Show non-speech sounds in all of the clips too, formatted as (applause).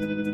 thank you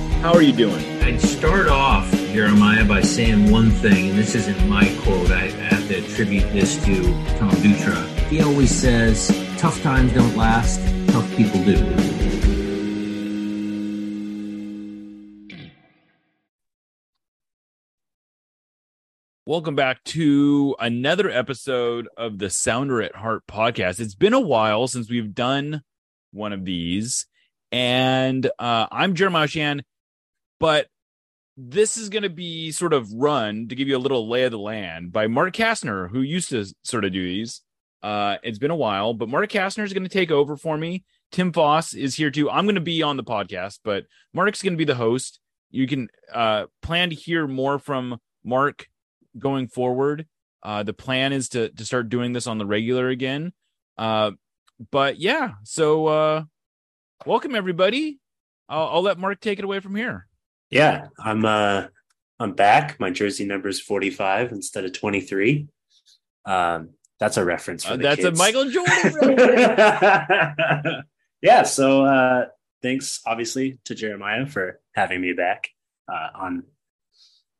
how are you doing? I'd start off, Jeremiah, by saying one thing, and this isn't my quote. I have to attribute this to Tom Dutra. He always says, tough times don't last, tough people do. Welcome back to another episode of the Sounder at Heart podcast. It's been a while since we've done one of these, and uh, I'm Jeremiah Oshan, but this is going to be sort of run to give you a little lay of the land by Mark Kastner, who used to sort of do these. Uh, it's been a while, but Mark Kastner is going to take over for me. Tim Foss is here too. I'm going to be on the podcast, but Mark's going to be the host. You can uh, plan to hear more from Mark going forward. Uh, the plan is to to start doing this on the regular again. Uh, but yeah, so uh, welcome everybody. I'll, I'll let Mark take it away from here. Yeah, I'm uh I'm back. My jersey number is 45 instead of 23. Um that's a reference for Uh, that's kids. a Michael Jordan. (laughs) reference. yeah, so uh thanks obviously to Jeremiah for having me back uh on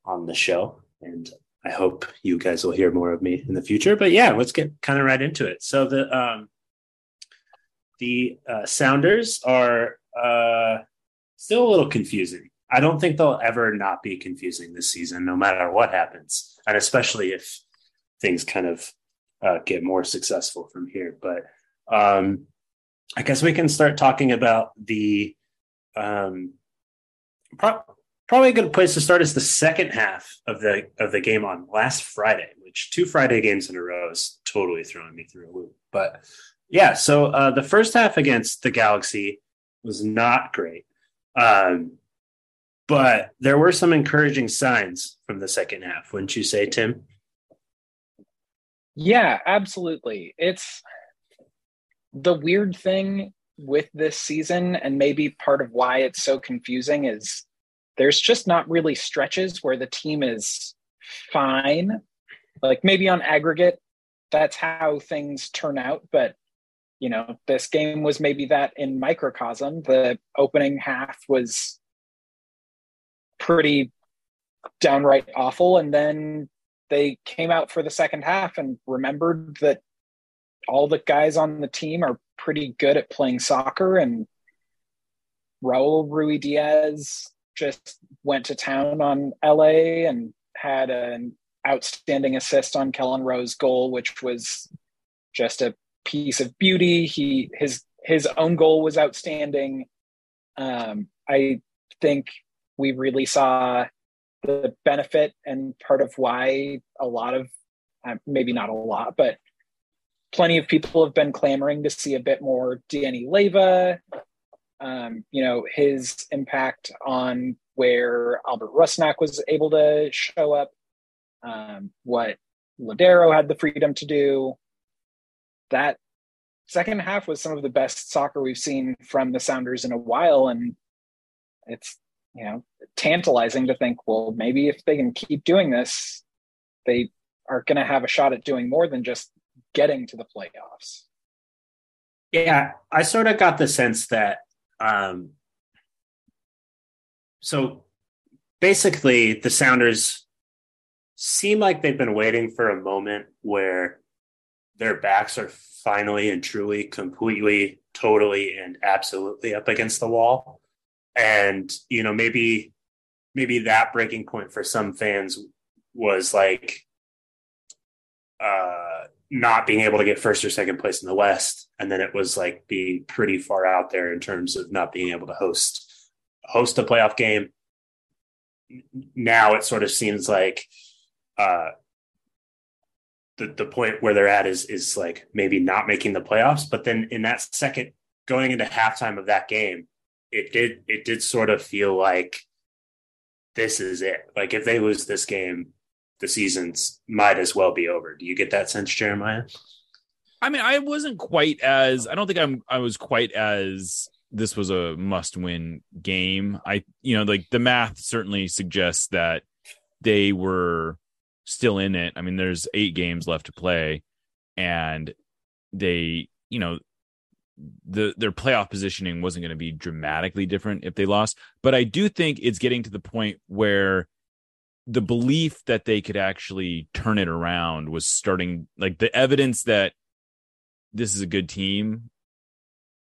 on the show and I hope you guys will hear more of me in the future. But yeah, let's get kind of right into it. So the um the uh, Sounders are uh still a little confusing. I don't think they'll ever not be confusing this season, no matter what happens, and especially if things kind of uh, get more successful from here. But um, I guess we can start talking about the um, pro- probably a good place to start is the second half of the of the game on last Friday, which two Friday games in a row is totally throwing me through a loop. But yeah, so uh, the first half against the Galaxy was not great. Um, but there were some encouraging signs from the second half, wouldn't you say, Tim? Yeah, absolutely. It's the weird thing with this season, and maybe part of why it's so confusing is there's just not really stretches where the team is fine. Like maybe on aggregate, that's how things turn out. But, you know, this game was maybe that in microcosm. The opening half was pretty downright awful. And then they came out for the second half and remembered that all the guys on the team are pretty good at playing soccer and Raul Ruidiaz just went to town on LA and had an outstanding assist on Kelyn Rowe's goal, which was just a piece of beauty. He his his own goal was outstanding. Um, I think we really saw the benefit and part of why a lot of uh, maybe not a lot, but plenty of people have been clamoring to see a bit more Danny Leyva. Um, you know, his impact on where Albert Rusnak was able to show up, um, what Lodeiro had the freedom to do. That second half was some of the best soccer we've seen from the Sounders in a while. And it's, you know, tantalizing to think, well, maybe if they can keep doing this, they are going to have a shot at doing more than just getting to the playoffs. Yeah, I sort of got the sense that um so basically the Sounders seem like they've been waiting for a moment where their backs are finally and truly completely totally and absolutely up against the wall and you know maybe maybe that breaking point for some fans was like uh not being able to get first or second place in the West, and then it was like being pretty far out there in terms of not being able to host host a playoff game. Now it sort of seems like uh, the the point where they're at is is like maybe not making the playoffs, but then in that second going into halftime of that game, it did it did sort of feel like this is it. Like if they lose this game, the seasons might as well be over. Do you get that sense, Jeremiah? I mean, I wasn't quite as I don't think I'm I was quite as this was a must win game. I you know, like the math certainly suggests that they were still in it. I mean, there's eight games left to play and they, you know, the their playoff positioning wasn't going to be dramatically different if they lost, but I do think it's getting to the point where the belief that they could actually turn it around was starting like the evidence that this is a good team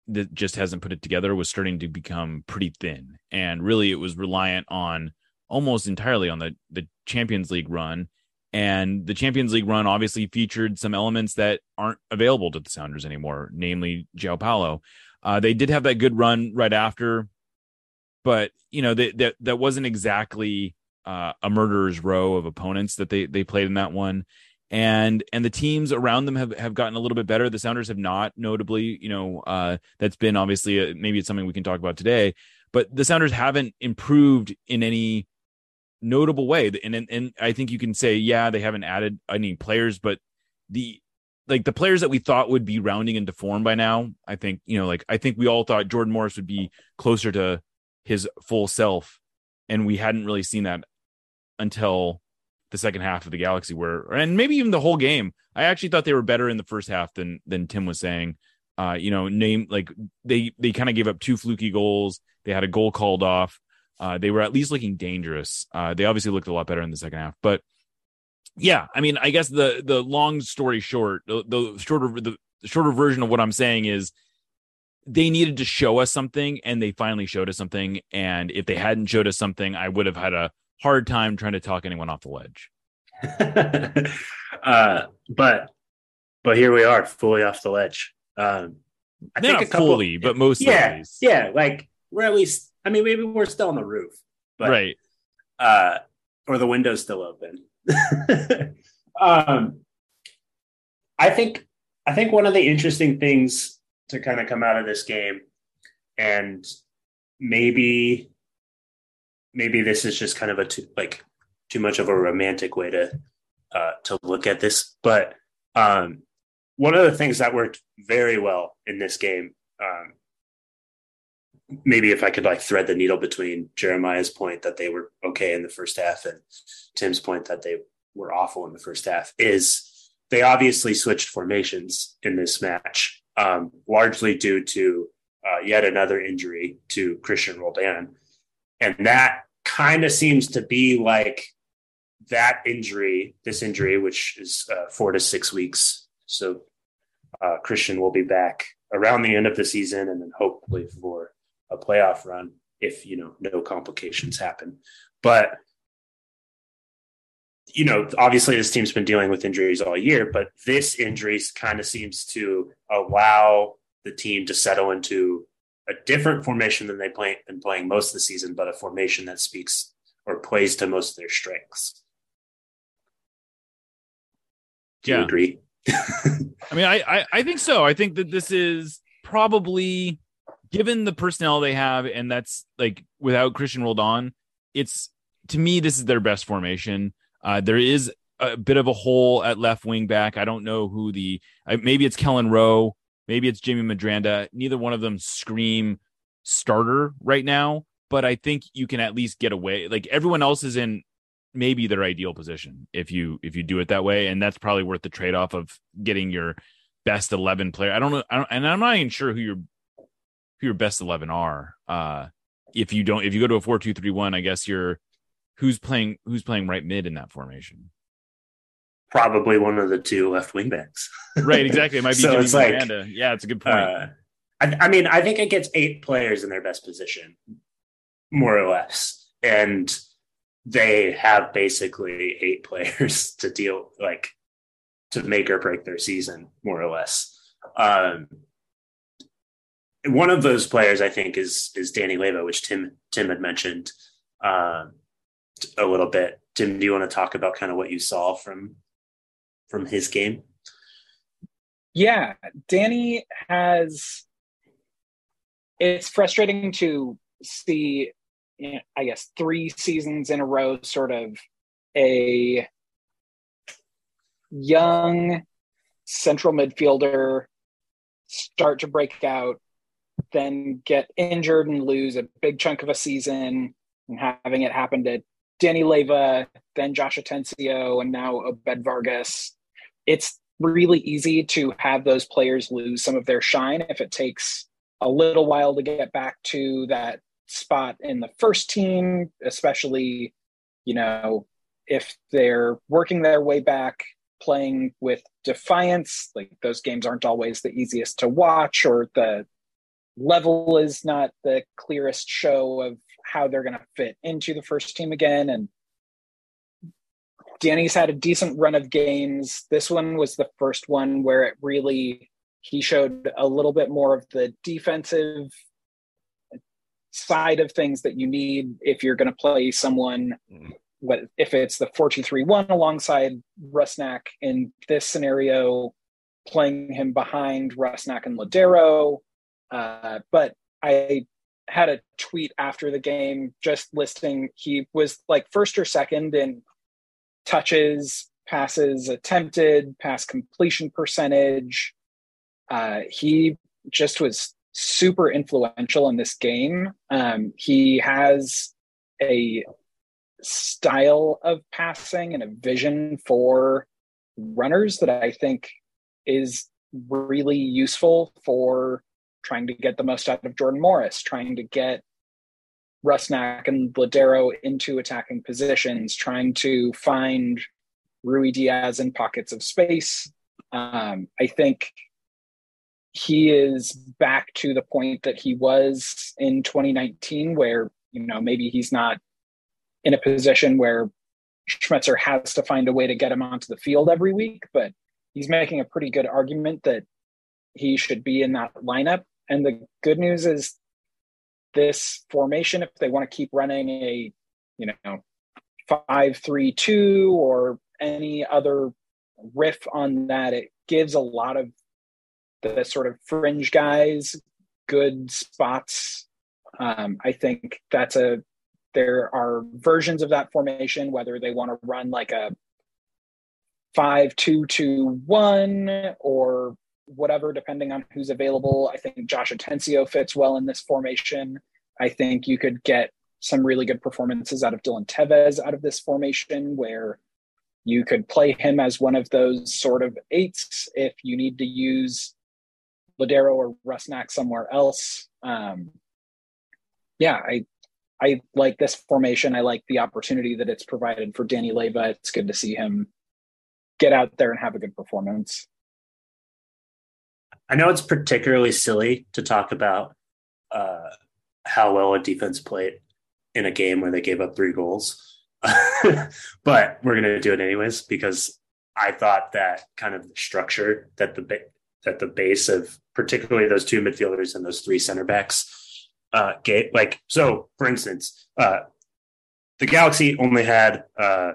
that just hasn't put it together was starting to become pretty thin. And really it was reliant on almost entirely on the the Champions League run and the Champions League run obviously featured some elements that aren't available to the Sounders anymore, namely João Paulo. Uh, they did have that good run right after, but you know that that that wasn't exactly uh, a murderer's row of opponents that they they played in that one, and and the teams around them have have gotten a little bit better. The Sounders have not, notably. You know, uh, that's been obviously a, maybe it's something we can talk about today, but the Sounders haven't improved in any notable way. And, and and I think you can say, yeah, they haven't added any players, but the like the players that we thought would be rounding into form by now, I think, you know, like I think we all thought Jordan Morris would be closer to his full self. And we hadn't really seen that until the second half of the Galaxy where and maybe even the whole game. I actually thought they were better in the first half than than Tim was saying. Uh, you know, name like they they kind of gave up two fluky goals. They had a goal called off. Uh, they were at least looking dangerous. Uh, they obviously looked a lot better in the second half, but yeah, I mean, I guess the the long story short, the, the shorter the shorter version of what I'm saying is they needed to show us something, and they finally showed us something. And if they hadn't showed us something, I would have had a hard time trying to talk anyone off the ledge. (laughs) uh, but but here we are, fully off the ledge. Um, I Not think couple, fully, but mostly. Yeah, yeah, like we're at least I mean, maybe we're still on the roof, but, right? Uh, or the window's still open. (laughs) um, I think I think one of the interesting things to kind of come out of this game, and maybe maybe this is just kind of a too, like too much of a romantic way to uh, to look at this, but um, one of the things that worked very well in this game um, maybe if I could like thread the needle between Jeremiah's point that they were okay in the first half and Tim's point that they were awful in the first half is they obviously switched formations in this match, um, largely due to uh, yet another injury to Cristian Roldan. And that kind of seems to be like that injury, this injury, which is uh, four to six weeks. So uh, Cristian will be back around the end of the season and then hopefully for a playoff run if you know no complications happen. But you know, obviously this team's been dealing with injuries all year, but this injury kind of seems to allow the team to settle into a different formation than they play been playing most of the season, but a formation that speaks or plays to most of their strengths. Do yeah. you agree? (laughs) I mean, I, I I think so. I think that this is probably given the personnel they have, and that's like without Cristian Roldan, it's to me this is their best formation. Uh, there is a bit of a hole at left wing back. I don't know who the uh, maybe it's Kelyn Rowe, maybe it's Jimmy Medranda. Neither one of them scream starter right now, but I think you can at least get away. Like everyone else is in maybe their ideal position if you if you do it that way, and that's probably worth the trade off of getting your best eleven player. I don't know, I don't, and I'm not even sure who your who your best 11 are uh if you don't if you go to a 4-2-3-1 i guess you're who's playing who's playing right mid in that formation? Probably one of the two left wing backs. Right (laughs) exactly. It might be so it's like, yeah it's a good point. uh, I, I mean i think it gets eight players in their best position more or less. And they have basically eight (laughs) players to deal like to make or break their season more or less. Um one of those players I think is is Danny Leyva, which Tim Tim had mentioned uh, a little bit. Tim, do you want to talk about kind of what you saw from from his game? Yeah, Danny has it's frustrating to see, I guess, three seasons in a row, sort of a young central midfielder start to break out, then get injured and lose a big chunk of a season, and having it happen to Danny Leyva, then Josh Atencio, and now Obed Vargas. It's really easy to have those players lose some of their shine if it takes a little while to get back to that spot in the first team, especially, you know, if they're working their way back playing with defiance like those games aren't always the easiest to watch or the level is not the clearest show of how they're going to fit into the first team again and danny's had a decent run of games this one was the first one where it really he showed a little bit more of the defensive side of things that you need if you're going to play someone mm-hmm. what if it's the 4-2-3-1 alongside Rusnak in this scenario, playing him behind Rusnak and Lodeiro. Uh, but I had a tweet after the game just listing he was like first or second in touches, passes attempted, pass completion percentage. Uh, he just was super influential in this game. Um, he has a style of passing and a vision for runners that I think is really useful for trying to get the most out of Jordan Morris, trying to get Rusnak and Lodeiro into attacking positions, trying to find Ruidiaz in pockets of space. Um, I think he is back to the point that he was in 2019, where you know maybe he's not in a position where Schmetzer has to find a way to get him onto the field every week, but he's making a pretty good argument that he should be in that lineup. And the good news is this formation, if they want to keep running a, you know, five, three, two, or any other riff on that, it gives a lot of the sort of fringe guys good spots. Um, I think that's a there are versions of that formation, whether they want to run like a five two two one or whatever, depending on who's available. I think Josh Atencio fits well in this formation. I think you could get some really good performances out of Dylan Teves out of this formation where you could play him as one of those sort of eights if you need to use Lodeiro or Rusnak somewhere else. Um, yeah, I I like this formation. I like the opportunity that it's provided for Danny Leyva. It's good to see him get out there and have a good performance. I know it's particularly silly to talk about uh, how well a defense played in a game where they gave up three goals, (laughs) but we're going to do it anyways because I thought that kind of the structure that the that the base of particularly those two midfielders and those three center backs uh, game. Like, so for instance, uh, the Galaxy only had uh,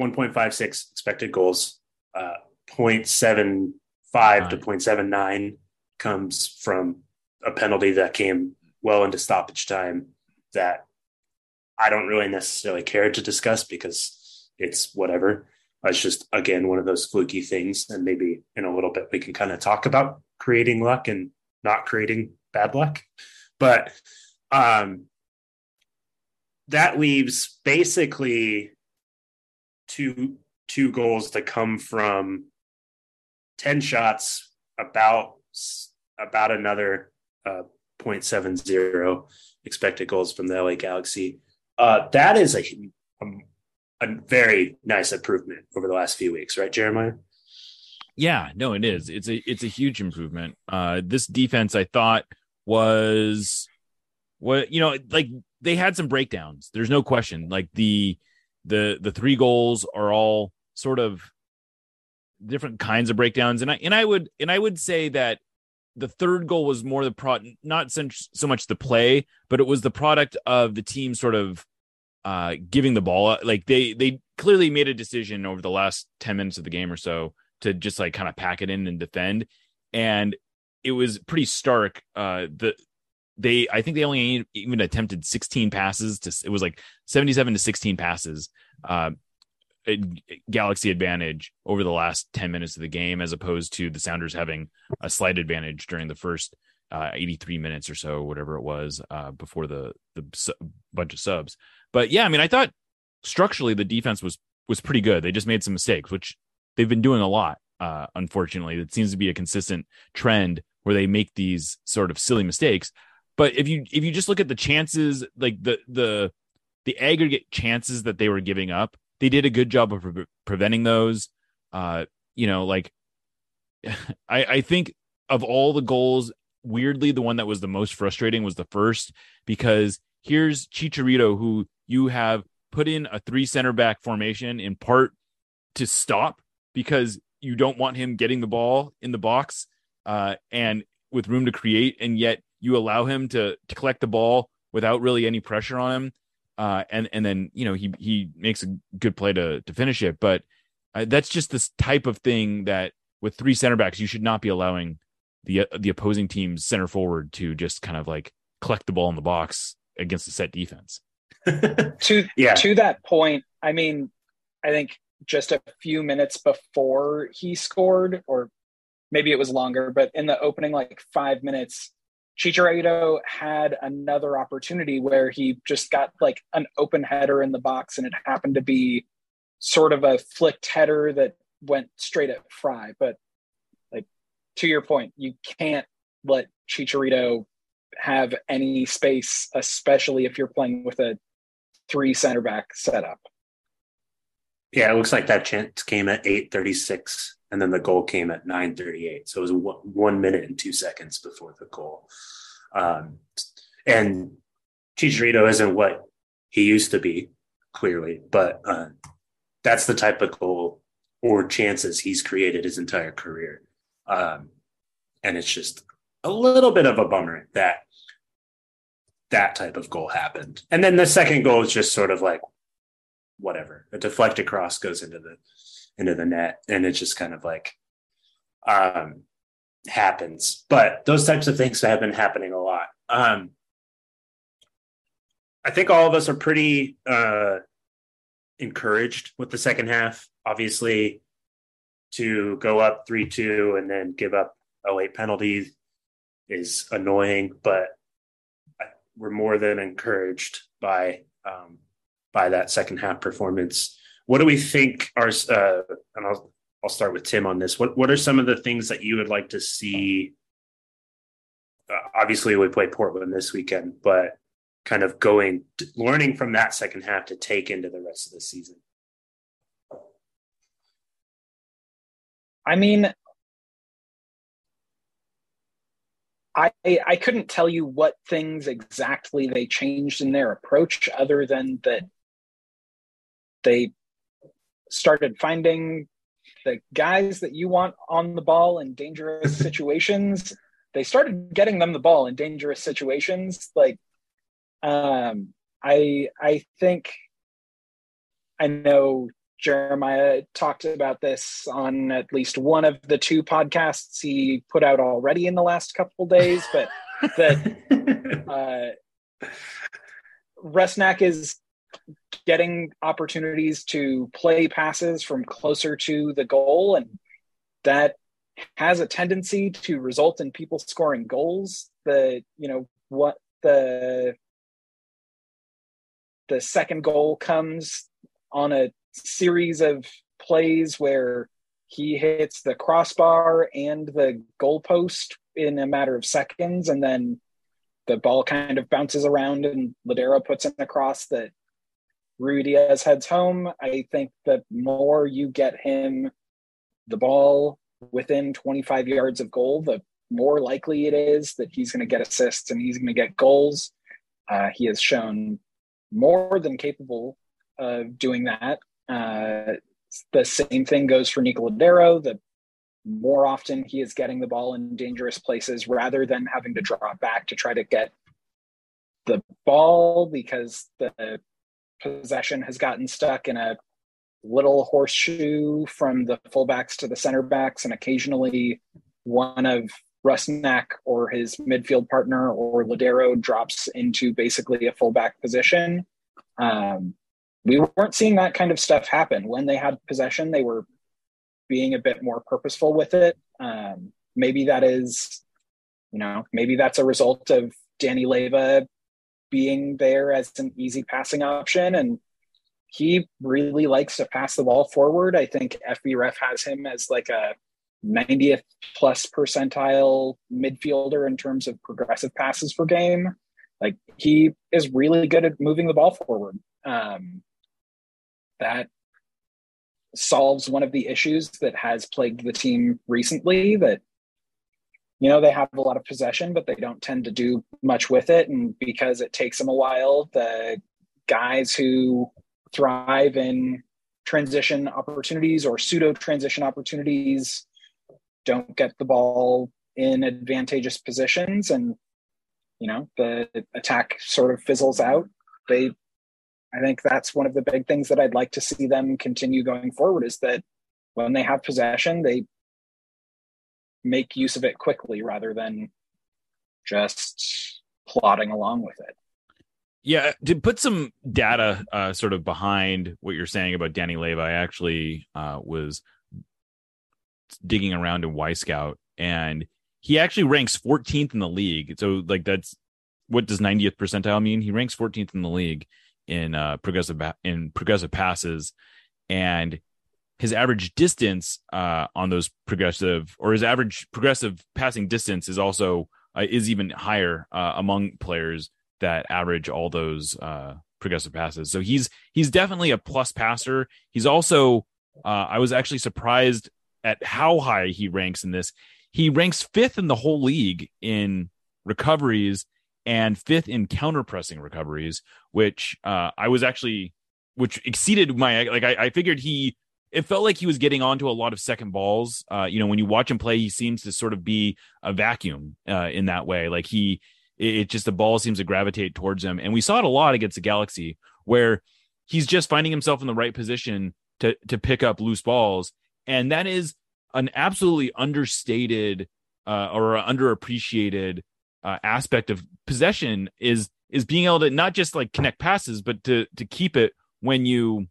1.56 expected goals, uh, 0.75 right. to 0.79 comes from a penalty that came well into stoppage time that I don't really necessarily care to discuss because it's whatever. It's just, again, one of those fluky things. And maybe in a little bit, we can kind of talk about creating luck and not creating bad luck. But um, that leaves basically two two goals to come from 10 shots about about another uh, 0.70 expected goals from the LA Galaxy. Uh, that is a, a, a very nice improvement over the last few weeks, right, Jeremiah? Yeah, no, it is. It's a it's a huge improvement. Uh, this defense, I thought, was what you know like they had some breakdowns there's no question like the the the three goals are all sort of different kinds of breakdowns and i and i would and i would say that the third goal was more the pro not so, much the play but it was the product of the team sort of uh giving the ball like they they clearly made a decision over the last 10 minutes of the game or so to just like kind of pack it in and defend and it was pretty stark. Uh, the they I think they only even attempted 16 passes to it was like 77 to 16 passes. Uh, Galaxy advantage over the last 10 minutes of the game, as opposed to the Sounders having a slight advantage during the first uh, 83 minutes or so, whatever it was, uh, before the the su- bunch of subs. But yeah, I mean, I thought structurally the defense was was pretty good. They just made some mistakes, which they've been doing a lot. Uh, unfortunately, it seems to be a consistent trend where they make these sort of silly mistakes. But if you if you just look at the chances, like the the the aggregate chances that they were giving up, they did a good job of pre- preventing those. Uh, you know, like (laughs) I, I think of all the goals, weirdly, the one that was the most frustrating was the first because here's Chicharito, who you have put in a three center back formation in part to stop because you don't want him getting the ball in the box uh, and with room to create, and yet you allow him to to collect the ball without really any pressure on him uh, and and then you know he he makes a good play to to finish it. But uh, that's just this type of thing that with three center backs, you should not be allowing the uh, the opposing team's center forward to just kind of like collect the ball in the box against the set defense. (laughs) to Yeah. to that point, I mean, I think just a few minutes before he scored, or maybe it was longer, but in the opening like five minutes, Chicharito had another opportunity where he just got like an open header in the box, and it happened to be sort of a flicked header that went straight at Frei. But like to your point, you can't let Chicharito have any space, especially if you're playing with a three center back setup. Yeah, it looks like that chance came at 8:36 and then the goal came at 9:38. So it was one, 1 minute and 2 seconds before the goal. Um, and Chicharito isn't what he used to be clearly, but uh, that's the type of goal or chances he's created his entire career. Um, and it's just a little bit of a bummer that that type of goal happened. And then the second goal is just sort of like whatever. A deflected cross goes into the into the net and it just kind of like um happens. But those types of things have been happening a lot. Um I think all of us are pretty uh encouraged with the second half. Obviously to go up 3-2 and then give up a late penalty is annoying, but we're more than encouraged by um, by that second half performance. What do we think are? Uh, and I'll I'll start with Tim on this. What what are some of the things that you would like to see? Uh, obviously, we play Portland this weekend, but kind of going learning from that second half to take into the rest of the season. I mean, I I couldn't tell you what things exactly they changed in their approach, other than that they started finding the guys that you want on the ball in dangerous (laughs) situations. They started getting them the ball in dangerous situations. Like, um, I I think I know Jeremiah talked about this on at least one of the two podcasts he put out already in the last couple days, but that (laughs) uh, Rusnak is getting opportunities to play passes from closer to the goal, and that has a tendency to result in people scoring goals. The you know what the the second goal comes on a series of plays where he hits the crossbar and the goalpost in a matter of seconds, and then the ball kind of bounces around and Lodeiro puts in a cross that Ruidiaz heads home. I think the more you get him the ball within 25 yards of goal, the more likely it is that he's going to get assists and he's going to get goals. Uh, he has shown more than capable of doing that. Uh, the same thing goes for Nico Lodeiro. The more often he is getting the ball in dangerous places rather than having to drop back to try to get the ball because the possession has gotten stuck in a little horseshoe from the fullbacks to the center backs, and occasionally one of Rusnak or his midfield partner or Lodeiro drops into basically a fullback position. Um, we weren't seeing that kind of stuff happen. When they had possession, they were being a bit more purposeful with it. Um, maybe that is, you know, maybe that's a result of Danny Leyva being there as an easy passing option. And he really likes to pass the ball forward. I think FBref has him as like a 90th plus percentile midfielder in terms of progressive passes per game. Like he is really good at moving the ball forward. Um, that solves one of the issues that has plagued the team recently that you know they have a lot of possession but they don't tend to do much with it. And because it takes them a while the guys who thrive in transition opportunities or pseudo transition opportunities don't get the ball in advantageous positions. And you know the attack sort of fizzles out. They I think that's one of the big things that I'd like to see them continue going forward is that when they have possession, they make use of it quickly rather than just plodding along with it. Yeah, to put some data uh, sort of behind what you're saying about Danny Leyva, I actually uh, was digging around in Wyscout, and he actually ranks 14th in the league. So, like, that's what does 90th percentile mean? He ranks 14th in the league in uh, progressive in progressive passes, and his average distance uh, on those progressive or his average progressive passing distance is also uh, is even higher uh, among players that average all those uh, progressive passes. So he's he's definitely a plus passer. He's also uh, I was actually surprised at how high he ranks in this. He ranks fifth in the whole league in recoveries and fifth in counter pressing recoveries, which uh, I was actually, which exceeded my like. I, I, figured he. It felt like he was getting onto a lot of second balls. Uh, you know, when you watch him play, he seems to sort of be a vacuum uh, in that way. Like he, it, it just the ball seems to gravitate towards him, and we saw it a lot against the Galaxy, where he's just finding himself in the right position to to pick up loose balls, and that is an absolutely understated uh, or underappreciated uh, aspect of possession is is being able to not just like connect passes, but to to keep it when you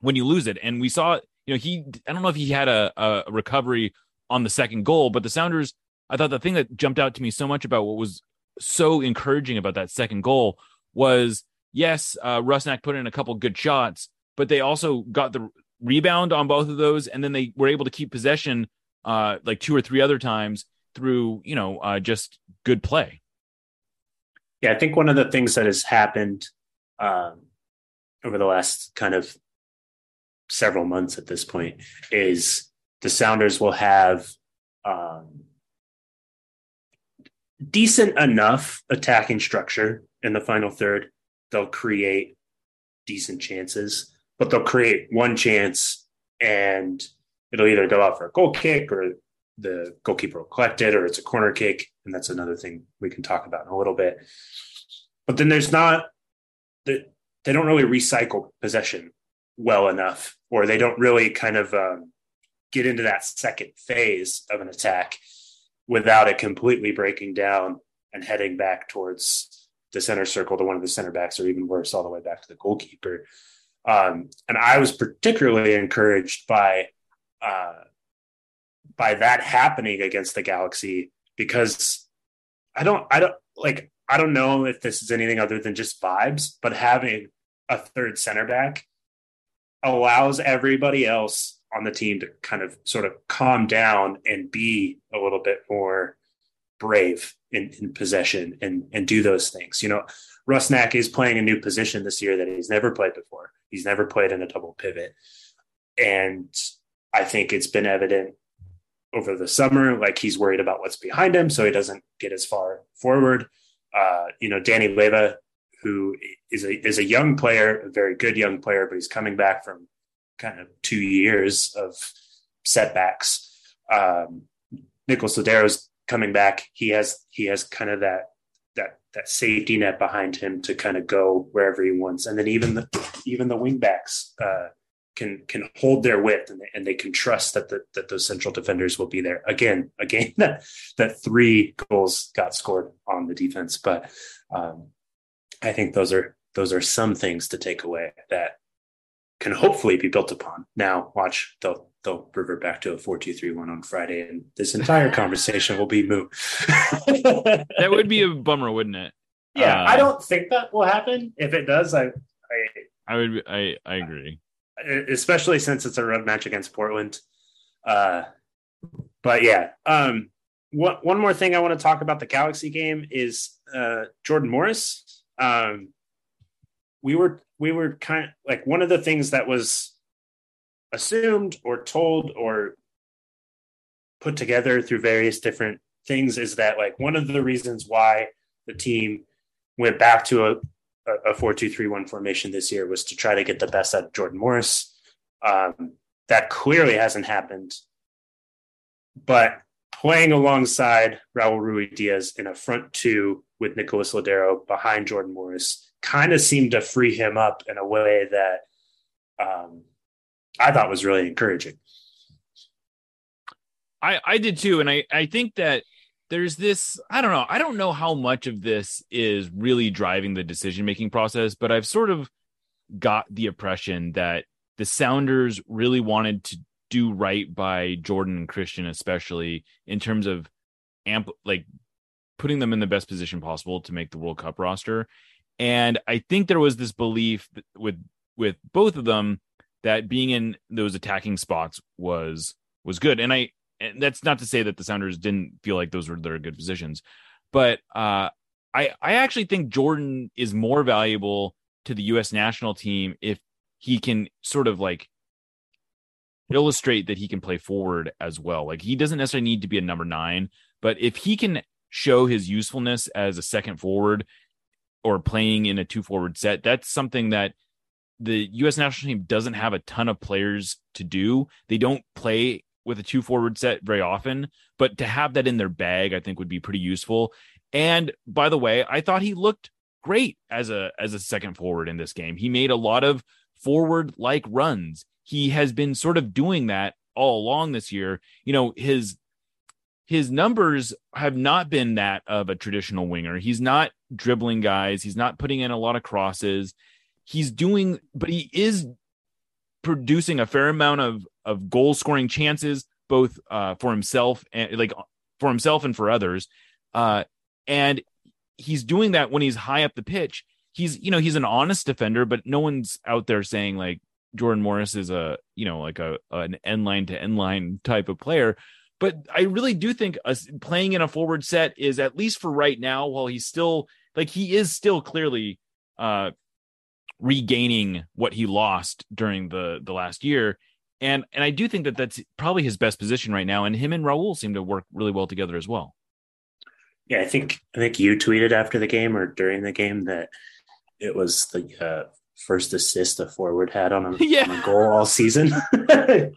when you lose it. And we saw, you know, he I don't know if he had a, a recovery on the second goal, but the Sounders, I thought the thing that jumped out to me so much about what was so encouraging about that second goal was yes, uh, Rusnak put in a couple good shots, but they also got the rebound on both of those, and then they were able to keep possession uh, like two or three other times through you know uh, just good play. Yeah, I think one of the things that has happened um, over the last kind of several months at this point is the Sounders will have um, decent enough attacking structure in the final third. They'll create decent chances, but they'll create one chance and it'll either go out for a goal kick or the goalkeeper will collect it or it's a corner kick. And that's another thing we can talk about in a little bit. But then there's not they don't really recycle possession well enough, or they don't really kind of um, get into that second phase of an attack without it completely breaking down and heading back towards the center circle to one of the center backs, or even worse, all the way back to the goalkeeper. Um, and I was particularly encouraged by uh, by that happening against the Galaxy because I don't I don't like I don't know if this is anything other than just vibes, but having a third center back allows everybody else on the team to kind of sort of calm down and be a little bit more brave in, in possession and and do those things. You know, Rusnak is playing a new position this year that he's never played before. He's never played in a double pivot. And I think it's been evident over the summer. Like he's worried about what's behind him, so he doesn't get as far forward. Uh, you know, Danny Leyva, who is a is a young player, a very good young player, but he's coming back from kind of two years of setbacks. Um, Nicholas Lodeiro's coming back. He has he has kind of that that that safety net behind him to kind of go wherever he wants. And then even the even the wingbacks, uh, can can hold their width and they, and they can trust that the, that those central defenders will be there. Again, (laughs) again that that three goals got scored on the defense, but um, I think those are those are some things to take away that can hopefully be built upon. Now, watch they'll they'll revert back to a four two three one on Friday, and this entire conversation will be moot. (laughs) that would be a bummer, wouldn't it? Yeah, Uh, I don't think that will happen. If it does, I, I I would. I I agree. especially since it's a road match against Portland. Uh, but yeah, um, one one more thing I want to talk about the Galaxy game is uh, Jordan Morris. Um, we were we were kind of like one of the things that was assumed or told or put together through various different things is that like one of the reasons why the team went back to a a four two three one formation this year was to try to get the best out of Jordan Morris. Um, that clearly hasn't happened. But playing alongside Raul Ruidiaz in a front two with Nicholas Lodeiro behind Jordan Morris kind of seemed to free him up in a way that um, I thought was really encouraging. I I did too, and I I think that there's this. I don't know. I don't know how much of this is really driving the decision making process, but I've sort of got the impression that the Sounders really wanted to do right by Jordan and Cristian, especially in terms of amp like putting them in the best position possible to make the World Cup roster. And I think there was this belief with with both of them that being in those attacking spots was was good. And I and that's not to say that the Sounders didn't feel like those were their good positions, but uh, I I actually think Jordan is more valuable to the U.S. national team if he can sort of like illustrate that he can play forward as well. Like he doesn't necessarily need to be a number nine, but if he can show his usefulness as a second forward or playing in a two forward set, that's something that the U.S. national team doesn't have a ton of players to do. They don't play with a two forward set very often, but to have that in their bag, I think would be pretty useful. And by the way, I thought he looked great as a as a second forward in this game. He made a lot of forward like runs. He has been sort of doing that all along this year. You know, his his numbers have not been that of a traditional winger. He's not dribbling guys, he's not putting in a lot of crosses. He's doing but he is producing a fair amount of of goal scoring chances both uh for himself and like for himself and for others. Uh and he's doing that when he's high up the pitch. He's, you know, he's an honest defender, but no one's out there saying like Jordan Morris is a, you know, like a an end line to end line type of player. But I really do think us playing in a forward set is at least for right now, while he's still like he is still clearly uh regaining what he lost during the the last year. And and I do think that that's probably his best position right now. And him and Raul seem to work really well together as well. Yeah, I think I think you tweeted after the game or during the game that it was the uh, first assist a forward had on a, (laughs) Yeah. on a goal all season. (laughs)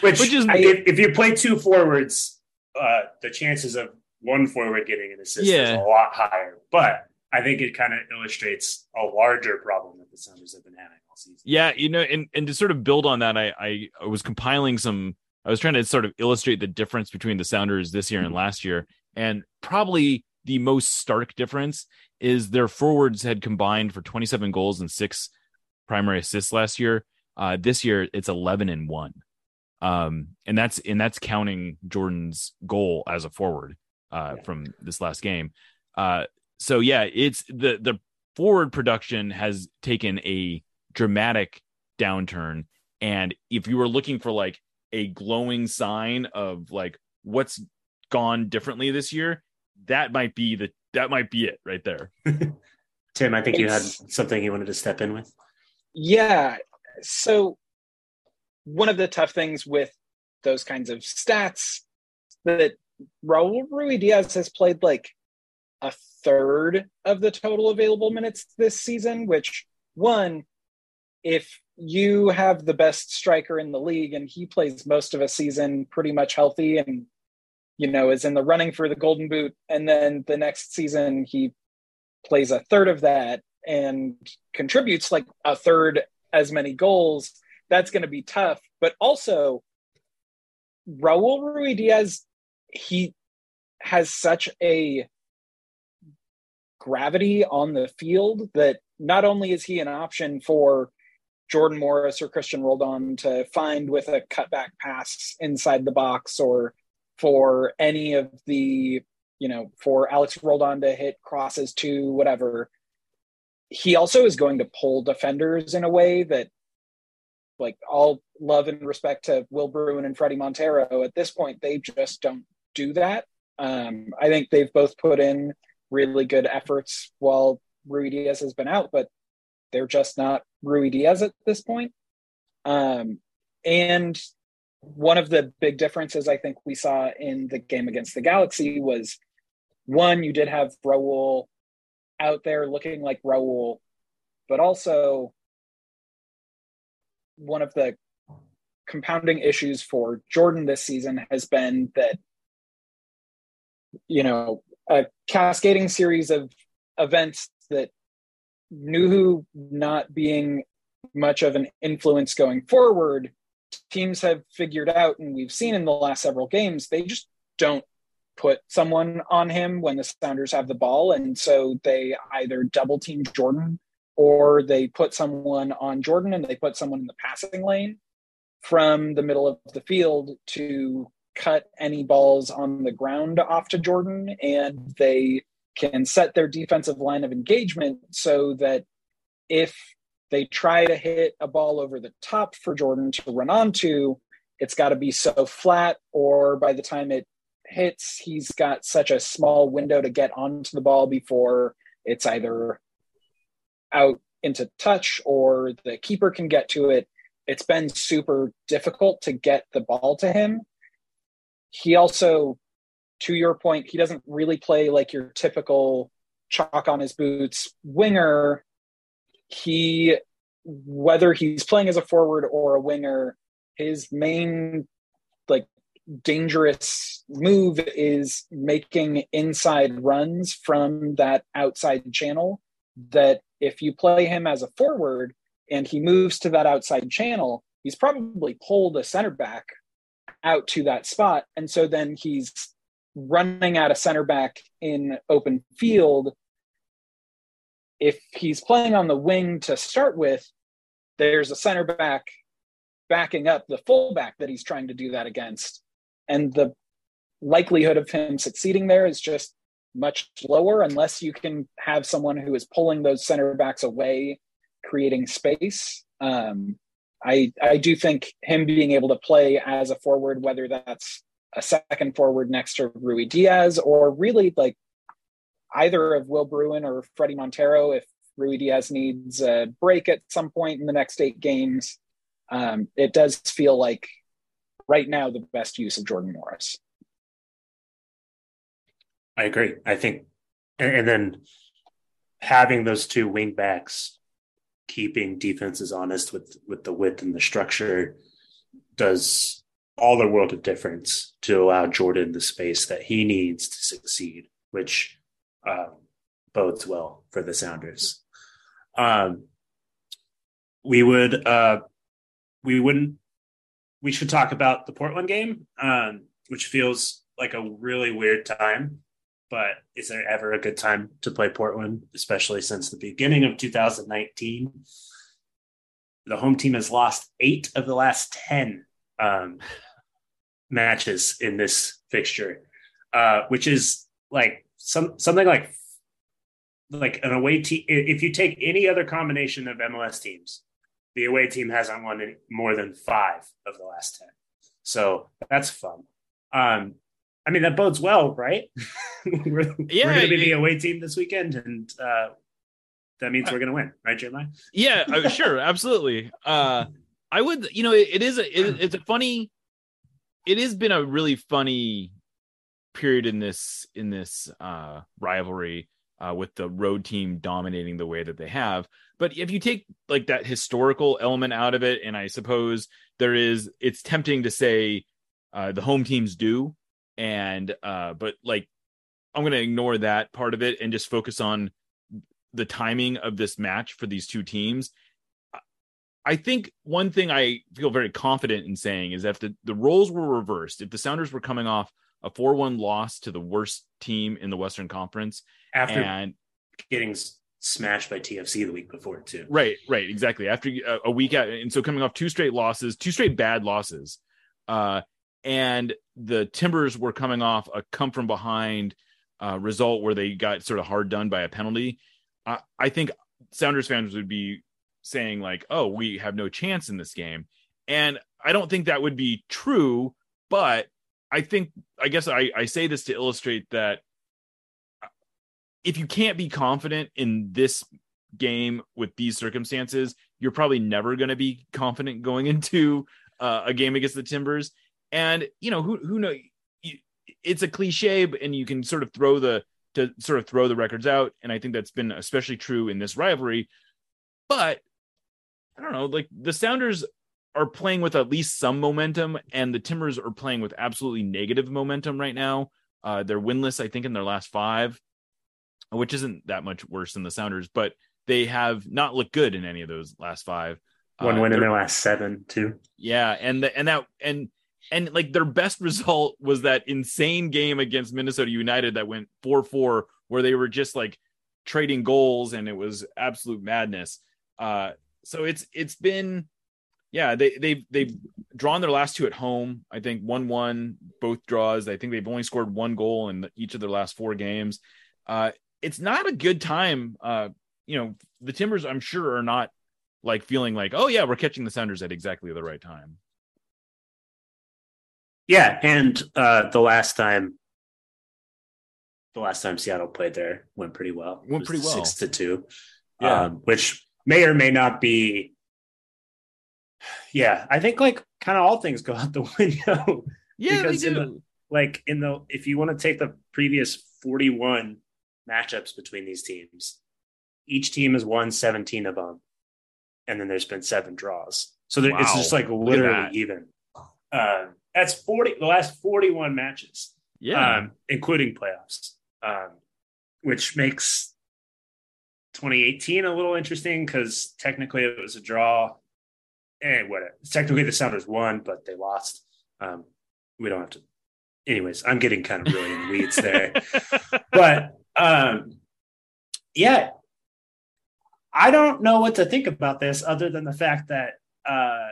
Which, Which is- if, if you play two forwards, uh, the chances of one forward getting an assist is a lot higher. But I think it kind of illustrates a larger problem that the Sounders have been having all season. Yeah, you know, and and to sort of build on that, I I, I was compiling some. I was trying to sort of illustrate the difference between the Sounders this year and last year, and probably the most stark difference is their forwards had combined for 27 goals and six primary assists last year. Uh, this year it's 11 and one, um, and that's and that's counting Jordan's goal as a forward uh, Yeah. from this last game. Uh, so yeah, it's the the forward production has taken a dramatic downturn, and if you were looking for like a glowing sign of like what's gone differently this year, that might be the that might be it right there. (laughs) Tim, I think you had something you wanted to step in with. Yeah. So one of the tough things with those kinds of stats that Raul Ruidiaz has played like a third of the total available minutes this season, which one, if you have the best striker in the league and he plays most of a season pretty much healthy and you know is in the running for the golden boot and then the next season he plays a third of that and contributes like a third as many goals that's going to be tough. But also, Raul Ruidiaz, he has such a gravity on the field that not only is he an option for Jordan Morris or Cristian Roldan to find with a cutback pass inside the box or for any of the, you know, for Alex Roldan to hit crosses to whatever. He also is going to pull defenders in a way that, like, all love and respect to Will Bruin and Fredy Montero, at this point, they just don't do that. Um, I think they've both put in really good efforts while Ruidiaz has been out, but they're just not Ruidiaz at this point. Um, and one of the big differences I think we saw in the game against the Galaxy was one, you did have Raul out there looking like Raul, but also one of the compounding issues for Jordan this season has been that, you know, a cascading series of events that Nouhou not being much of an influence going forward, teams have figured out, and we've seen in the last several games, they just don't put someone on him when the Sounders have the ball. And so they either double team Jordan or they put someone on Jordan and they put someone in the passing lane from the middle of the field to cut any balls on the ground off to Jordan. And they can set their defensive line of engagement so that if they try to hit a ball over the top for Jordan to run onto, it's got to be so flat, or by the time it hits, he's got such a small window to get onto the ball before it's either out into touch or the keeper can get to it. It's been super difficult to get the ball to him. He also to your point, he doesn't really play like your typical chalk on his boots winger. He, whether he's playing as a forward or a winger, his main like dangerous move is making inside runs from that outside channel. That if you play him as a forward and he moves to that outside channel, he's probably pulled a center back out to that spot. And so then he's running at a center back in open field, if he's playing on the wing to start with, there's a center back backing up the fullback that he's trying to do that against. And the likelihood of him succeeding there is just much lower unless you can have someone who is pulling those center backs away, creating space. Um, I I do think him being able to play as a forward, whether that's a second forward next to Ruidiaz or really like either of Will Bruin or Fredy Montero if Ruidiaz needs a break at some point in the next eight games. Um, it does feel like right now the best use of Jordan Morris. I agree. I think, and, and then having those two wing backs, keeping defenses honest with with the width and the structure, does all the world of difference to allow Jordan the space that he needs to succeed, which um, bodes well for the Sounders. Um, we would, uh, we wouldn't, we should talk about the Portland game, um, which feels like a really weird time. But is there ever a good time to play Portland, especially since the beginning of 2019? The home team has lost eight of the last 10 um, matches in this fixture, uh, which is like some something like like an away team. If you take any other combination of MLS teams, the away team hasn't won more than five of the last ten. So that's fun. Um, I mean, that bodes well, right? (laughs) we're, yeah, we're going to be the away team this weekend, and uh, that means we're going to win, right, Jeremiah? Yeah, uh, (laughs) sure, absolutely. Uh, I would, you know, it, it is a, it, it's a funny it has been a really funny period in this in this uh, rivalry uh, with the road team dominating the way that they have. But if you take like that historical element out of it, and I suppose there is, it's tempting to say uh, the home teams do, and uh, but like I'm going to ignore that part of it and just focus on the timing of this match for these two teams. I think one thing I feel very confident in saying is that if the, the roles were reversed, if the Sounders were coming off a 4 1 loss to the worst team in the Western Conference, After and getting smashed by TFC the week before too. Right, right, exactly. After a, a week out, and so coming off two straight losses, two straight bad losses, uh, and the Timbers were coming off a come from behind uh, result where they got sort of hard done by a penalty. I I think Sounders fans would be saying like, "Oh, we have no chance in this game," and I don't think that would be true. But I think I guess I, I say this to illustrate that if you can't be confident in this game with these circumstances, you're probably never going to be confident going (laughs) into uh, a game against the Timbers. And you know who who know it's a cliche, and you can sort of throw the to sort of throw the records out. And I think that's been especially true in this rivalry. But I don't know, like the Sounders are playing with at least some momentum, and the Timbers are playing with absolutely negative momentum right now. Uh, they're winless, I think, in their last five, which isn't that much worse than the Sounders, but they have not looked good in any of those last five. One Uh, win in their last seven too. yeah, and the, and that and and like their best result was that insane game against Minnesota United that went 4-4 where they were just like trading goals and it was absolute madness. Uh so it's it's been yeah, they they've they've drawn their last two at home. I think 1-1 both draws. I think they've only scored one goal in each of their last four games. Uh it's not a good time uh you know, the Timbers I'm sure are not like feeling like, "Oh yeah, we're catching the Sounders at exactly the right time." Yeah, and uh, the last time, the last time Seattle played there went pretty well. Went pretty well. six to two. Yeah. um, which may or may not be. Yeah, I think like kind of all things go out the (laughs) window. Yeah, Because they in do. the- like in the if you want to take the previous 41 matchups between these teams each team has won 17 of them and then there's been seven draws so there, it's just like literally even um, that's 40 the last 41 matches yeah, um, including playoffs um, which makes 2018 a little interesting because technically it was a draw. And what technically the sounders won but they lost. Um, we don't have to anyways i'm getting kind of really in the weeds there. (laughs) But um yeah. I don't know what to think about this other than the fact that uh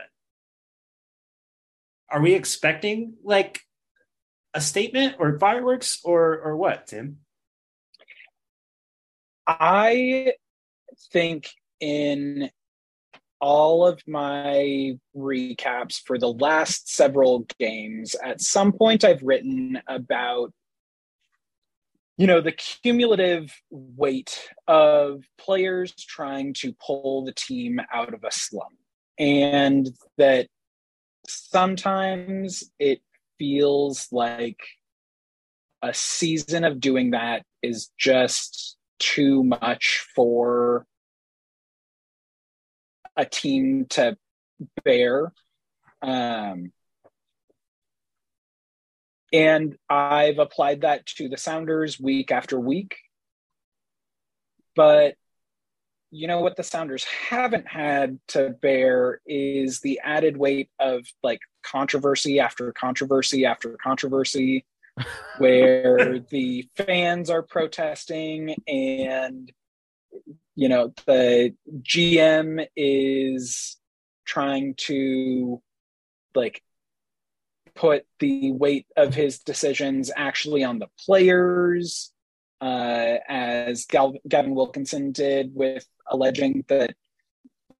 are we expecting like a statement or fireworks or or what tim? I think in all of my recaps for the last several games, at some point I've written about you know the cumulative weight of players trying to pull the team out of a slump and that sometimes it feels like a season of doing that is just too much for a team to bear. Um, and I've applied that to the Sounders week after week. But you know what the Sounders haven't had to bear is the added weight of like controversy after controversy after controversy (laughs) where the fans are protesting and you know the gm is trying to like put the weight of his decisions actually on the players uh, as Gal- gavin wilkinson did with alleging that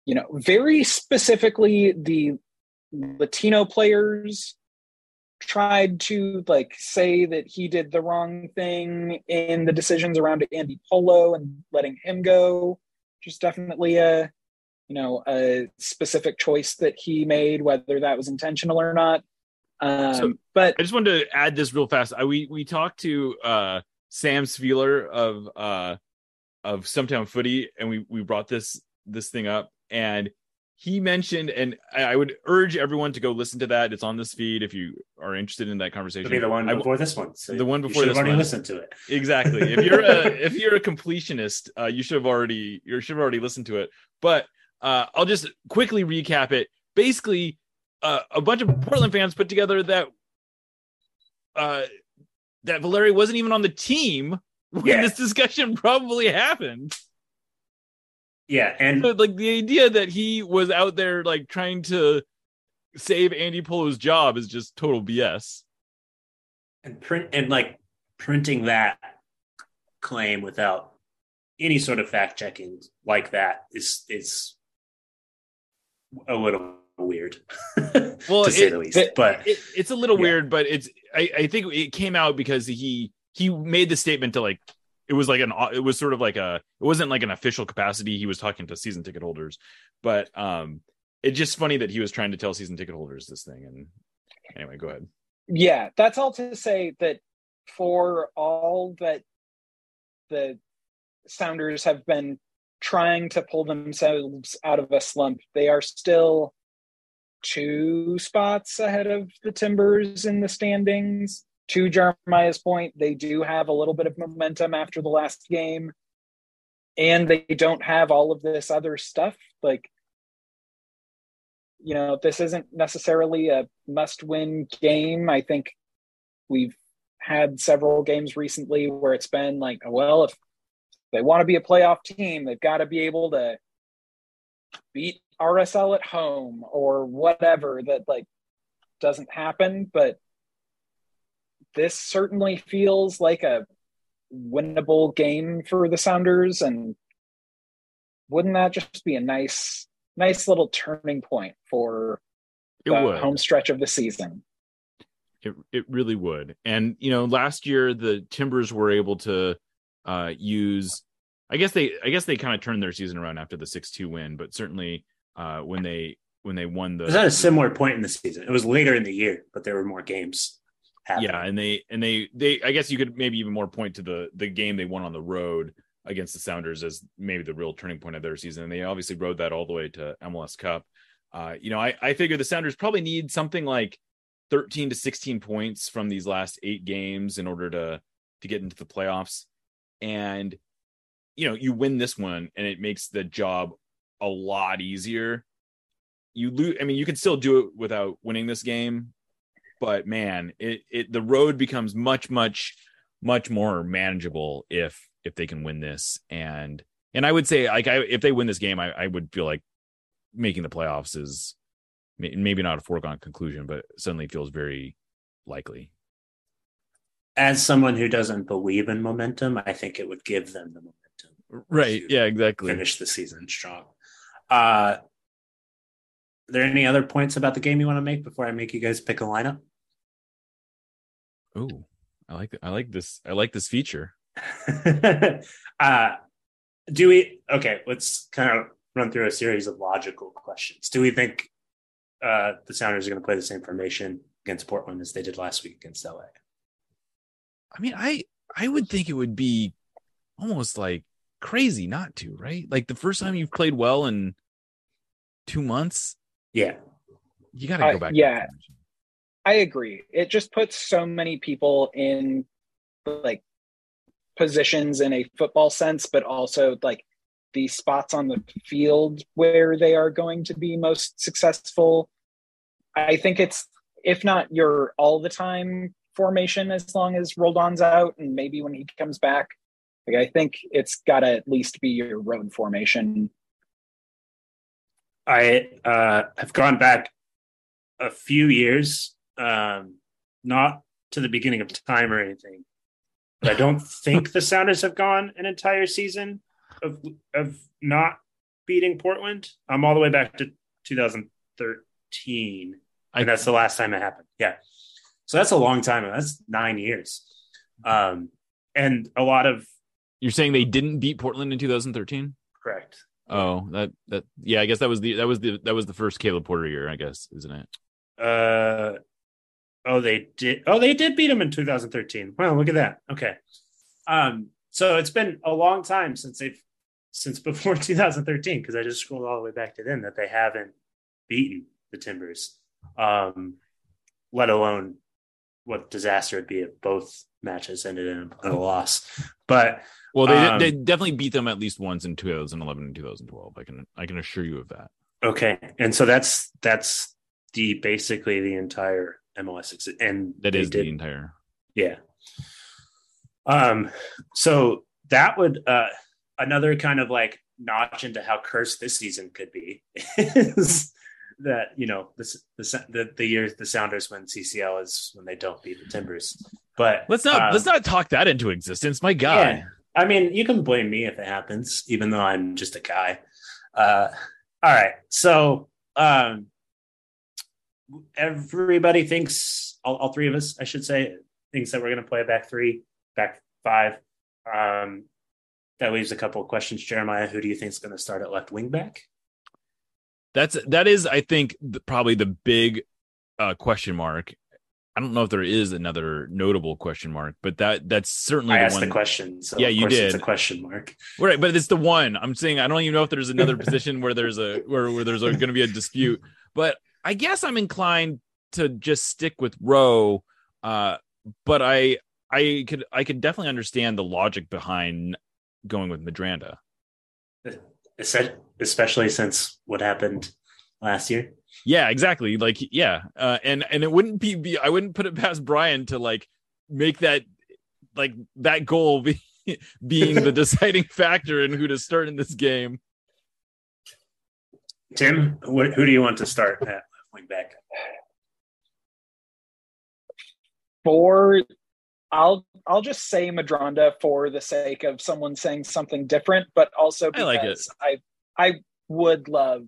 you know very specifically the latino players tried to like say that he did the wrong thing in the decisions around Andy Polo and letting him go. Just definitely a you know a specific choice that he made, whether that was intentional or not. Um, So- but I just wanted to add this real fast. I, we we talked to uh, Sam Spieler of uh, of Stumptown Footy, and we we brought this this thing up, and he mentioned, and I, I would urge everyone to go listen to that. It's on this feed if you are interested in that conversation. It'll be the one I- before this one. So the one before this you before should have this already one. listened to it. exactly. If you're a (laughs) if you're a completionist, uh, you should have already you should have already listened to it. But uh, I'll just quickly recap it. Basically, uh, a bunch of Portland fans put together that uh, that Valeri wasn't even on the team when Yeah. this discussion (laughs) probably happened. Yeah, and So, like the idea that he was out there like trying to save Andy Polo's job is just total BS. and print and like printing that claim without any sort of fact checking like that is is a little weird (laughs) Well, to say it- the least it- but It, it's a little Yeah. weird, but it's I, I think it came out because he he made the statement to like it was like an it was sort of like a it wasn't like an official capacity. He was talking to season ticket holders, but um, it's just funny that he was trying to tell season ticket holders this thing. And anyway, go ahead. yeah, that's all to say that for all that the Sounders have been trying to pull themselves out of a slump, they are still two spots ahead of the Timbers in the standings. To Jeremiah's point, they do have a little bit of momentum after the last game, and they don't have all of this other stuff. Like, you know, this isn't necessarily a must win game. I think we've had several games recently where it's been like, well, if they want to be a playoff team, they've got to be able to beat RSL at home or whatever that like doesn't happen. But this certainly feels like a winnable game for the Sounders. And wouldn't that just be a nice, nice little turning point for It the would. home stretch of the season? It it really would. And you know, last year the Timbers were able to uh use I guess they I guess they kind of turned their season around after the 6-2 win, but certainly uh when they when they won the it was at a similar point in the season it was later in the year but there were more games happening. yeah, and they and they they I guess you could maybe even more point to the the game they won on the road against the Sounders as maybe the real turning point of their season. And they obviously rode that all the way to MLS Cup. Uh, you know, I I figure the Sounders probably need something like 13 to 16 points from these last eight games in order to to get into the playoffs. And you know, you win this one and it makes the job a lot easier. You lose I mean, you can still do it without winning this game, but man, it it the road becomes much much much more manageable if if they can win this and and I would say like I if they win this game I I would feel like making the playoffs is maybe not a foregone conclusion but suddenly feels very likely. as someone who doesn't believe in momentum i think it would give them the momentum Right. Yeah, exactly. finish the season strong uh are there any other points about the game you want to make before i make you guys pick a lineup Oh, I like I like this I like this feature. (laughs) uh, do we? Okay, let's kind of run through a series of logical questions. Do we think uh, the Sounders are going to play the same formation against Portland as they did last week against LA? I mean, I I would think it would be almost like crazy not to, right? Like the first time you've played well in two months, Yeah, you got to Uh, go back. to yeah. I agree. It just puts so many people in like positions in a football sense, but also like the spots on the field where they are going to be most successful. I think it's if not your all the time formation as long as Roldan's out and maybe when he comes back. Like I think it's gotta at least be your road formation. I uh, have gone back a few years, um, not to the beginning of time or anything, but I don't (laughs) think the Sounders have gone an entire season of of not beating Portland. I'm all the way back to 2013, I- and that's the last time it happened. Yeah, so that's a long time. That's nine years, um, and a lot of You're saying they didn't beat Portland in 2013? correct. Oh, that that yeah, I guess that was the that was the that was the first Caleb Porter year, I guess, isn't it? Uh, oh, they did. Oh, they did beat him in 2013. Well, look at that. Okay. Um, so it's been a long time since they've since before (laughs) 2013 because I just scrolled all the way back to then that they haven't beaten the Timbers. Um, let alone what disaster it'd be if both matches ended in a loss. But Well, they Um, they definitely beat them at least once in 2011 and 2012. I can I can assure you of that. okay, and so that's that's the basically the entire MLS ex- and that is did the entire. Yeah. Um, so that would uh another kind of like notch into how cursed this season could be (laughs) is that you know this the the, the year the Sounders win CCL is when they don't beat the Timbers. But Let's not um, let's not talk that into existence. My God. yeah. I mean, you can blame me if it happens, even though I'm just a guy. Uh, all right. So um, everybody thinks, all, all three of us, I should say, thinks that we're going to play a back three, back five. Um, that leaves a couple of questions. Jeremiah, who do you think is going to start at left wing back? That's that is I think the, probably the big uh, question mark. I don't know if there is another notable question mark, but that that's certainly I the asked one. the question. So Yeah, you course It's did. a question mark. Right, but it's the one. I'm saying I don't even know if there's another (laughs) position where there's a where, where there's going to be a dispute. But I guess I'm inclined to just stick with Rowe. Uh, but I I could I could definitely understand the logic behind going with Medranda. Espe- Especially since what happened last year. Yeah, exactly. Like yeah, uh, and and it wouldn't be, be I wouldn't put it (laughs) past Brian to like make that like that goal be (laughs) being the (laughs) deciding factor in who to start in this game. Tim, wh- who do you want to start at left wing back? For I'll I'll just say Medranda for the sake of someone saying something different, but also I because like it. I I would love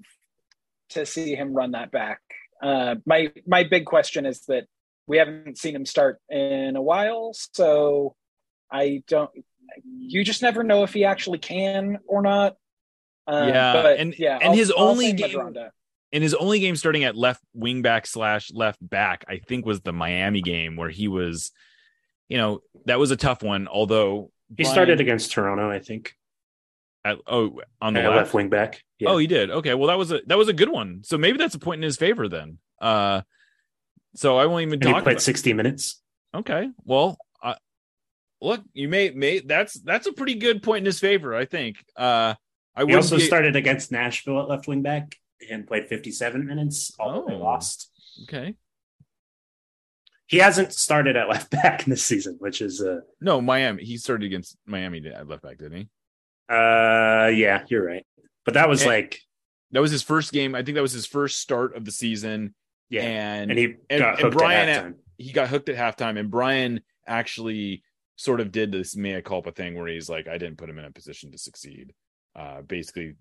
to see him run that back. Uh, my my big question is that we haven't seen him start in a while, so I don't. You just never know if he actually can or not. Uh, Yeah, but and- yeah, and I'll- his I'll only game- Medranda. in his only game starting at left wing back slash left back, I think was the Miami game where he was, you know, that was a tough one. Although He Brian- started against Toronto, I think. At, oh on the left. left wing back. Yeah. Oh, he did. Okay, well that was a that was a good one. So maybe that's a point in his favor then. Uh, so I won't even and he talk. played About, 60 minutes. okay, well, uh, look, you may may that's that's a pretty good point in his favor. I think. Uh, I He also be, started against Nashville at left wing back and played 57 minutes, although they Oh. lost. okay. He hasn't started at left (laughs) back in this season, which is uh No, Miami. He started against Miami at left back, didn't he? Uh yeah, you're right. But that was And- like That was his first game. I think that was his first start of the season. yeah, and, and, he and- got and hooked Brian at he got hooked at halftime. And Brian actually sort of did this mea culpa thing where he's like, I didn't put him in a position to succeed. Uh, basically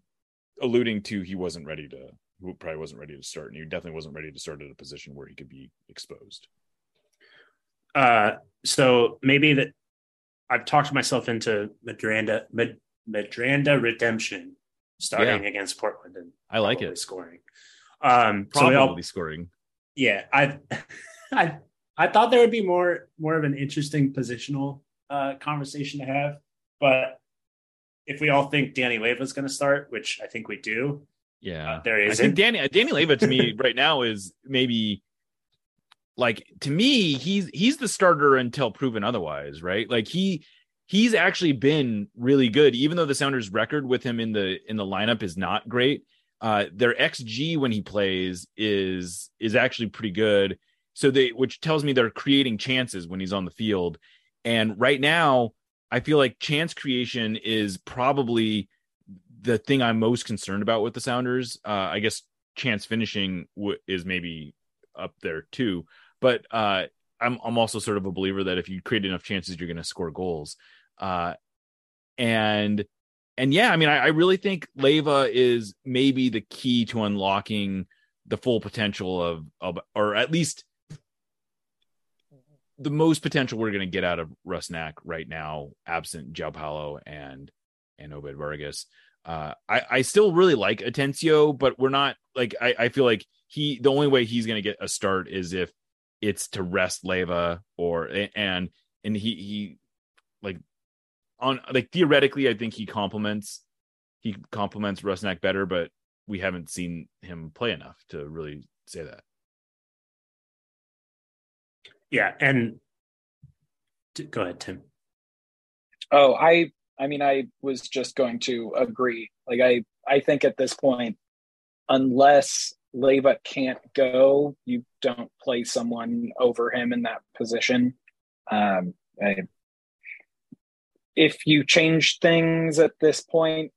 alluding to he wasn't ready to, who probably wasn't ready to start, and he definitely wasn't ready to start at a position where he could be exposed. Uh, so maybe that I've talked myself into Medranda Mad, Medranda redemption starting against Portland and I like it. scoring. Um, so Probably all, scoring. yeah, I, (laughs) I, I thought there would be more more of an interesting positional uh, conversation to have, but if we all think Danny Leyva is going to start, which I think we do, Yeah. uh, there I think Danny Danny Leyva to me (laughs) right now is maybe like to me he's he's the starter until proven otherwise, right? Like he he's actually been really good, even though the Sounders' record with him in the in the lineup is not great. Uh, their xG when he plays is is actually pretty good. So they which tells me they're creating chances when he's on the field. And right now, I feel like chance creation is probably the thing I'm most concerned about with the Sounders. Uh, I guess chance finishing w- is maybe up there too, but uh, I'm I'm also sort of a believer that if you create enough chances, you're going to score goals. Uh, and and yeah, I mean, I, I really think Leyva is maybe the key to unlocking the full potential of of or at least the most potential we're going to get out of Rusnak right now, absent Paulo and and Obed Vargas. Uh, I I still really like Atencio, but we're not like I I feel like he the only way he's going to get a start is if it's to rest Leyva or and and he he like on like theoretically I think he complements he complements Rusnak better, but we haven't seen him play enough to really say that. Yeah, and Go ahead, Tim. Oh, I I mean I was just going to agree. Like I I think at this point unless Leyva can't go, you don't play someone over him in that position. Um I, if you change things at this point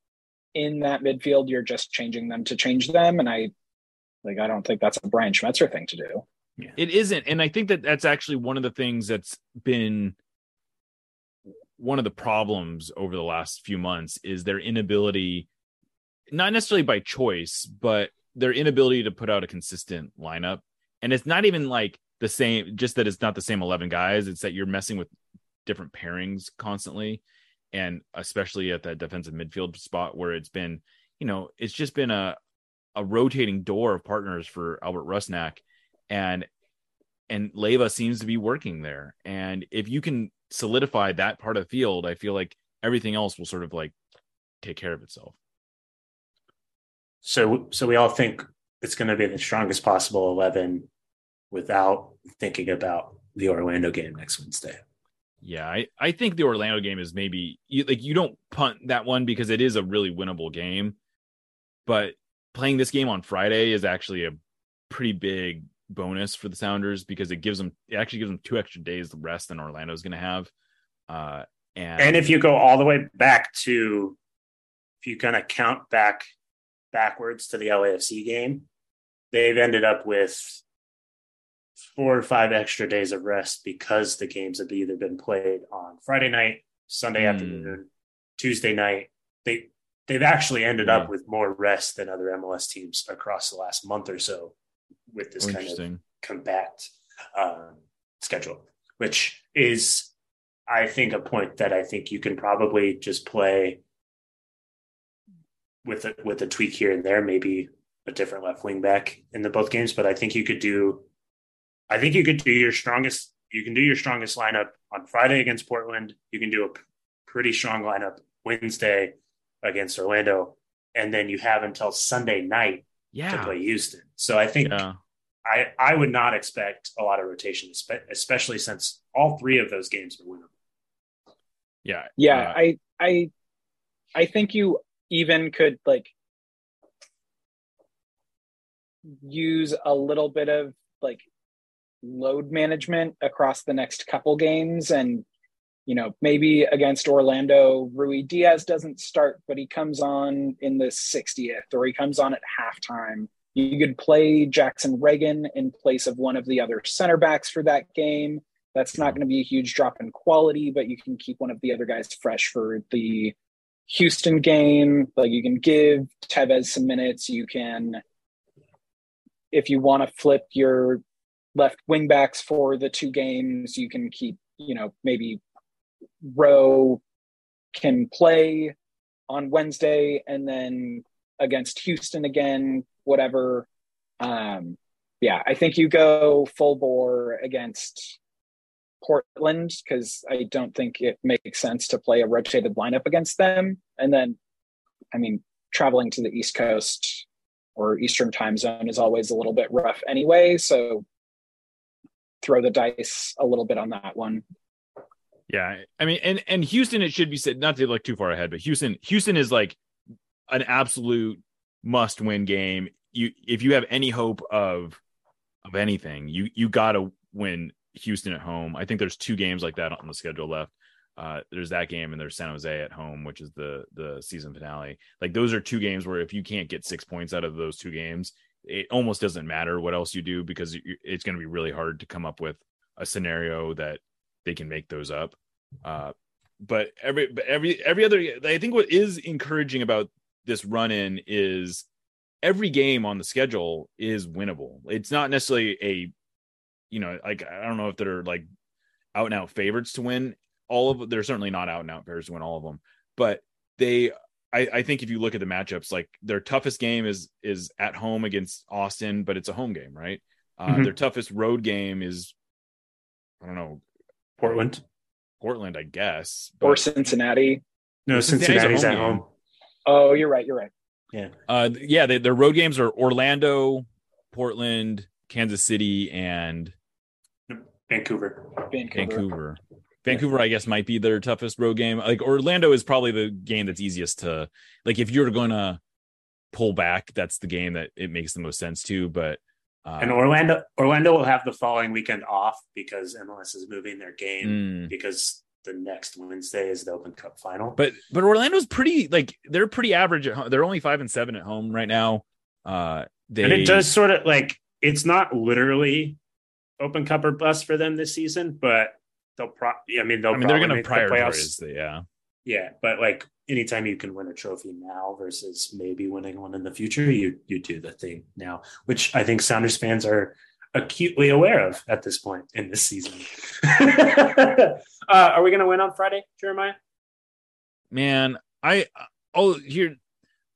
in that midfield, you're just changing them to change them and I like I don't think that's a Brian Schmetzer thing to do. It isn't, and I think that that's actually one of the things that's been one of the problems over the last few months is their inability, not necessarily by choice, but their inability to put out a consistent lineup. And it's not even like the same, just that it's not the same 11 guys. It's that you're messing with different pairings constantly. And especially at that defensive midfield spot where it's been, you know, it's just been a, a rotating door of partners for Albert Rusnak. And and Leyva seems to be working there. And if you can solidify that part of the field, I feel like everything else will sort of like take care of itself. So, so we all think it's going to be the strongest possible eleven, without thinking about the Orlando game next Wednesday. Yeah, I, I think the Orlando game is maybe you, like you don't punt that one because it is a really winnable game, but playing this game on Friday is actually a pretty big bonus for the Sounders because it gives them it actually gives them two extra days of rest than Orlando's going to have. Uh, and And if you go all the way back to, if you kind of count back backwards to the LAFC game, they've ended up with four or five extra days of rest because the games have either been played on Friday night, Sunday Hmm. afternoon, Tuesday night. They they've actually ended Yeah. up with more rest than other MLS teams across the last month or so with this kind of compact um, schedule, which is, I think, a point that I think you can probably just play with a, with a tweak here and there, maybe a different left wing back in the both games. But I think you could do, I think you could do your strongest. You can do your strongest lineup on Friday against Portland. You can do a p- pretty strong lineup Wednesday against Orlando, and then you have until Sunday night yeah. to play Houston. So I think Yeah. I, I would not expect a lot of rotation, especially since all three of those games are winnable. Yeah. Yeah, Uh, I I I think you even could like use a little bit of like load management across the next couple games and you know maybe against Orlando Ruidiaz doesn't start but he comes on in the 60th or he comes on at halftime you could play Jackson Ragen in place of one of the other center backs for that game that's not going to be a huge drop in quality, but you can keep one of the other guys fresh for the Houston game. Like you can give Teves some minutes. You can, if you want to flip your left wing backs for the two games, you can keep, you know, maybe Rowe can play on Wednesday and then against Houston again, whatever. Um, yeah, I think you go full bore against Portland because I don't think it makes sense to play a rotated lineup against them. And then, I mean, traveling to the East Coast or Eastern time zone is always a little bit rough anyway. So throw the dice a little bit on that one. Yeah, I mean, and and Houston, it should be said, not to look too far ahead, but Houston, Houston is like an absolute must-win game. You, if you have any hope of of anything, you you got to win Houston at home. I think there's two games like that on the schedule left. Uh, there's that game and there's San Jose at home, which is the the season finale. Like those are two games where if you can't get six points out of those two games, it almost doesn't matter what else you do because it's going to be really hard to come up with a scenario that they can make those up. Uh, but every but every every other, I think what is encouraging about this run in is every game on the schedule is winnable. It's not necessarily a, you know, like I don't know if they're like out and out favorites to win all of. They're certainly not out and out favorites to win all of them, but they. I, I think if you look at the matchups, like their toughest game is is at home against Austin, but it's a home game, right? Uh, Mhm. Their toughest road game is, I don't know, Portland. Portland, I guess. Or Cincinnati. No, Cincinnati's a Cincinnati's at home home. Oh, you're right. You're right. Yeah. Uh, yeah, they, their road games are Orlando, Portland, Kansas City, and Vancouver. Vancouver. Vancouver. Vancouver, I guess, might be their toughest road game. Like Orlando is probably the game that's easiest to like. If you're gonna pull back, that's the game that it makes the most sense to. But uh, And Orlando, Orlando will have the following weekend off because MLS is moving their game mm. because the next Wednesday is the Open Cup final. but but Orlando's pretty like they're pretty average at home. They're only five and seven at home right now. Uh, they and it does sort of like it's not literally Open Cup or bust for them this season, but they'll pro. I mean, they'll. I mean, they're probably going to the prioritize. playoffs. The, yeah, Yeah, but like anytime you can win a trophy now versus maybe winning one in the future, you you do the thing now, which I think Sounders fans are acutely aware of at this point in this season. (laughs) uh, are we going to win on Friday, Jeremiah? man. I oh here,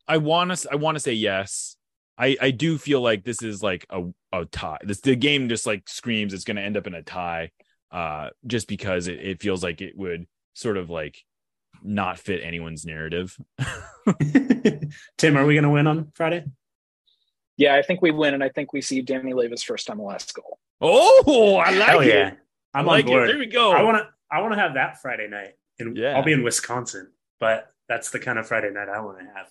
I want to I want to say yes. I I do feel like this is like a a tie. This the game just like screams it's going to end up in a tie. Uh, just because it, it feels like it would sort of like not fit anyone's narrative. (laughs) (laughs) Tim, are we going to win on Friday? Yeah, I think we win, and I think we see Danny Leyva's first MLS goal. Oh, I like Hell it. yeah, I I'm like on board. it. There we go. I want to. I want to have that Friday night, and Yeah. I'll be in Wisconsin. But that's the kind of Friday night I want to have.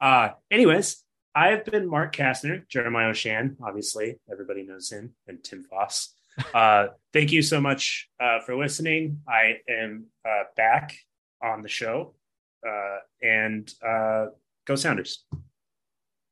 Uh, anyways, I've been Mark Kastner, Jeremiah Oshan. Obviously, everybody knows him, and Tim Foss. Uh, thank you so much uh, for listening. I am uh, back on the show, uh, and uh, go Sounders.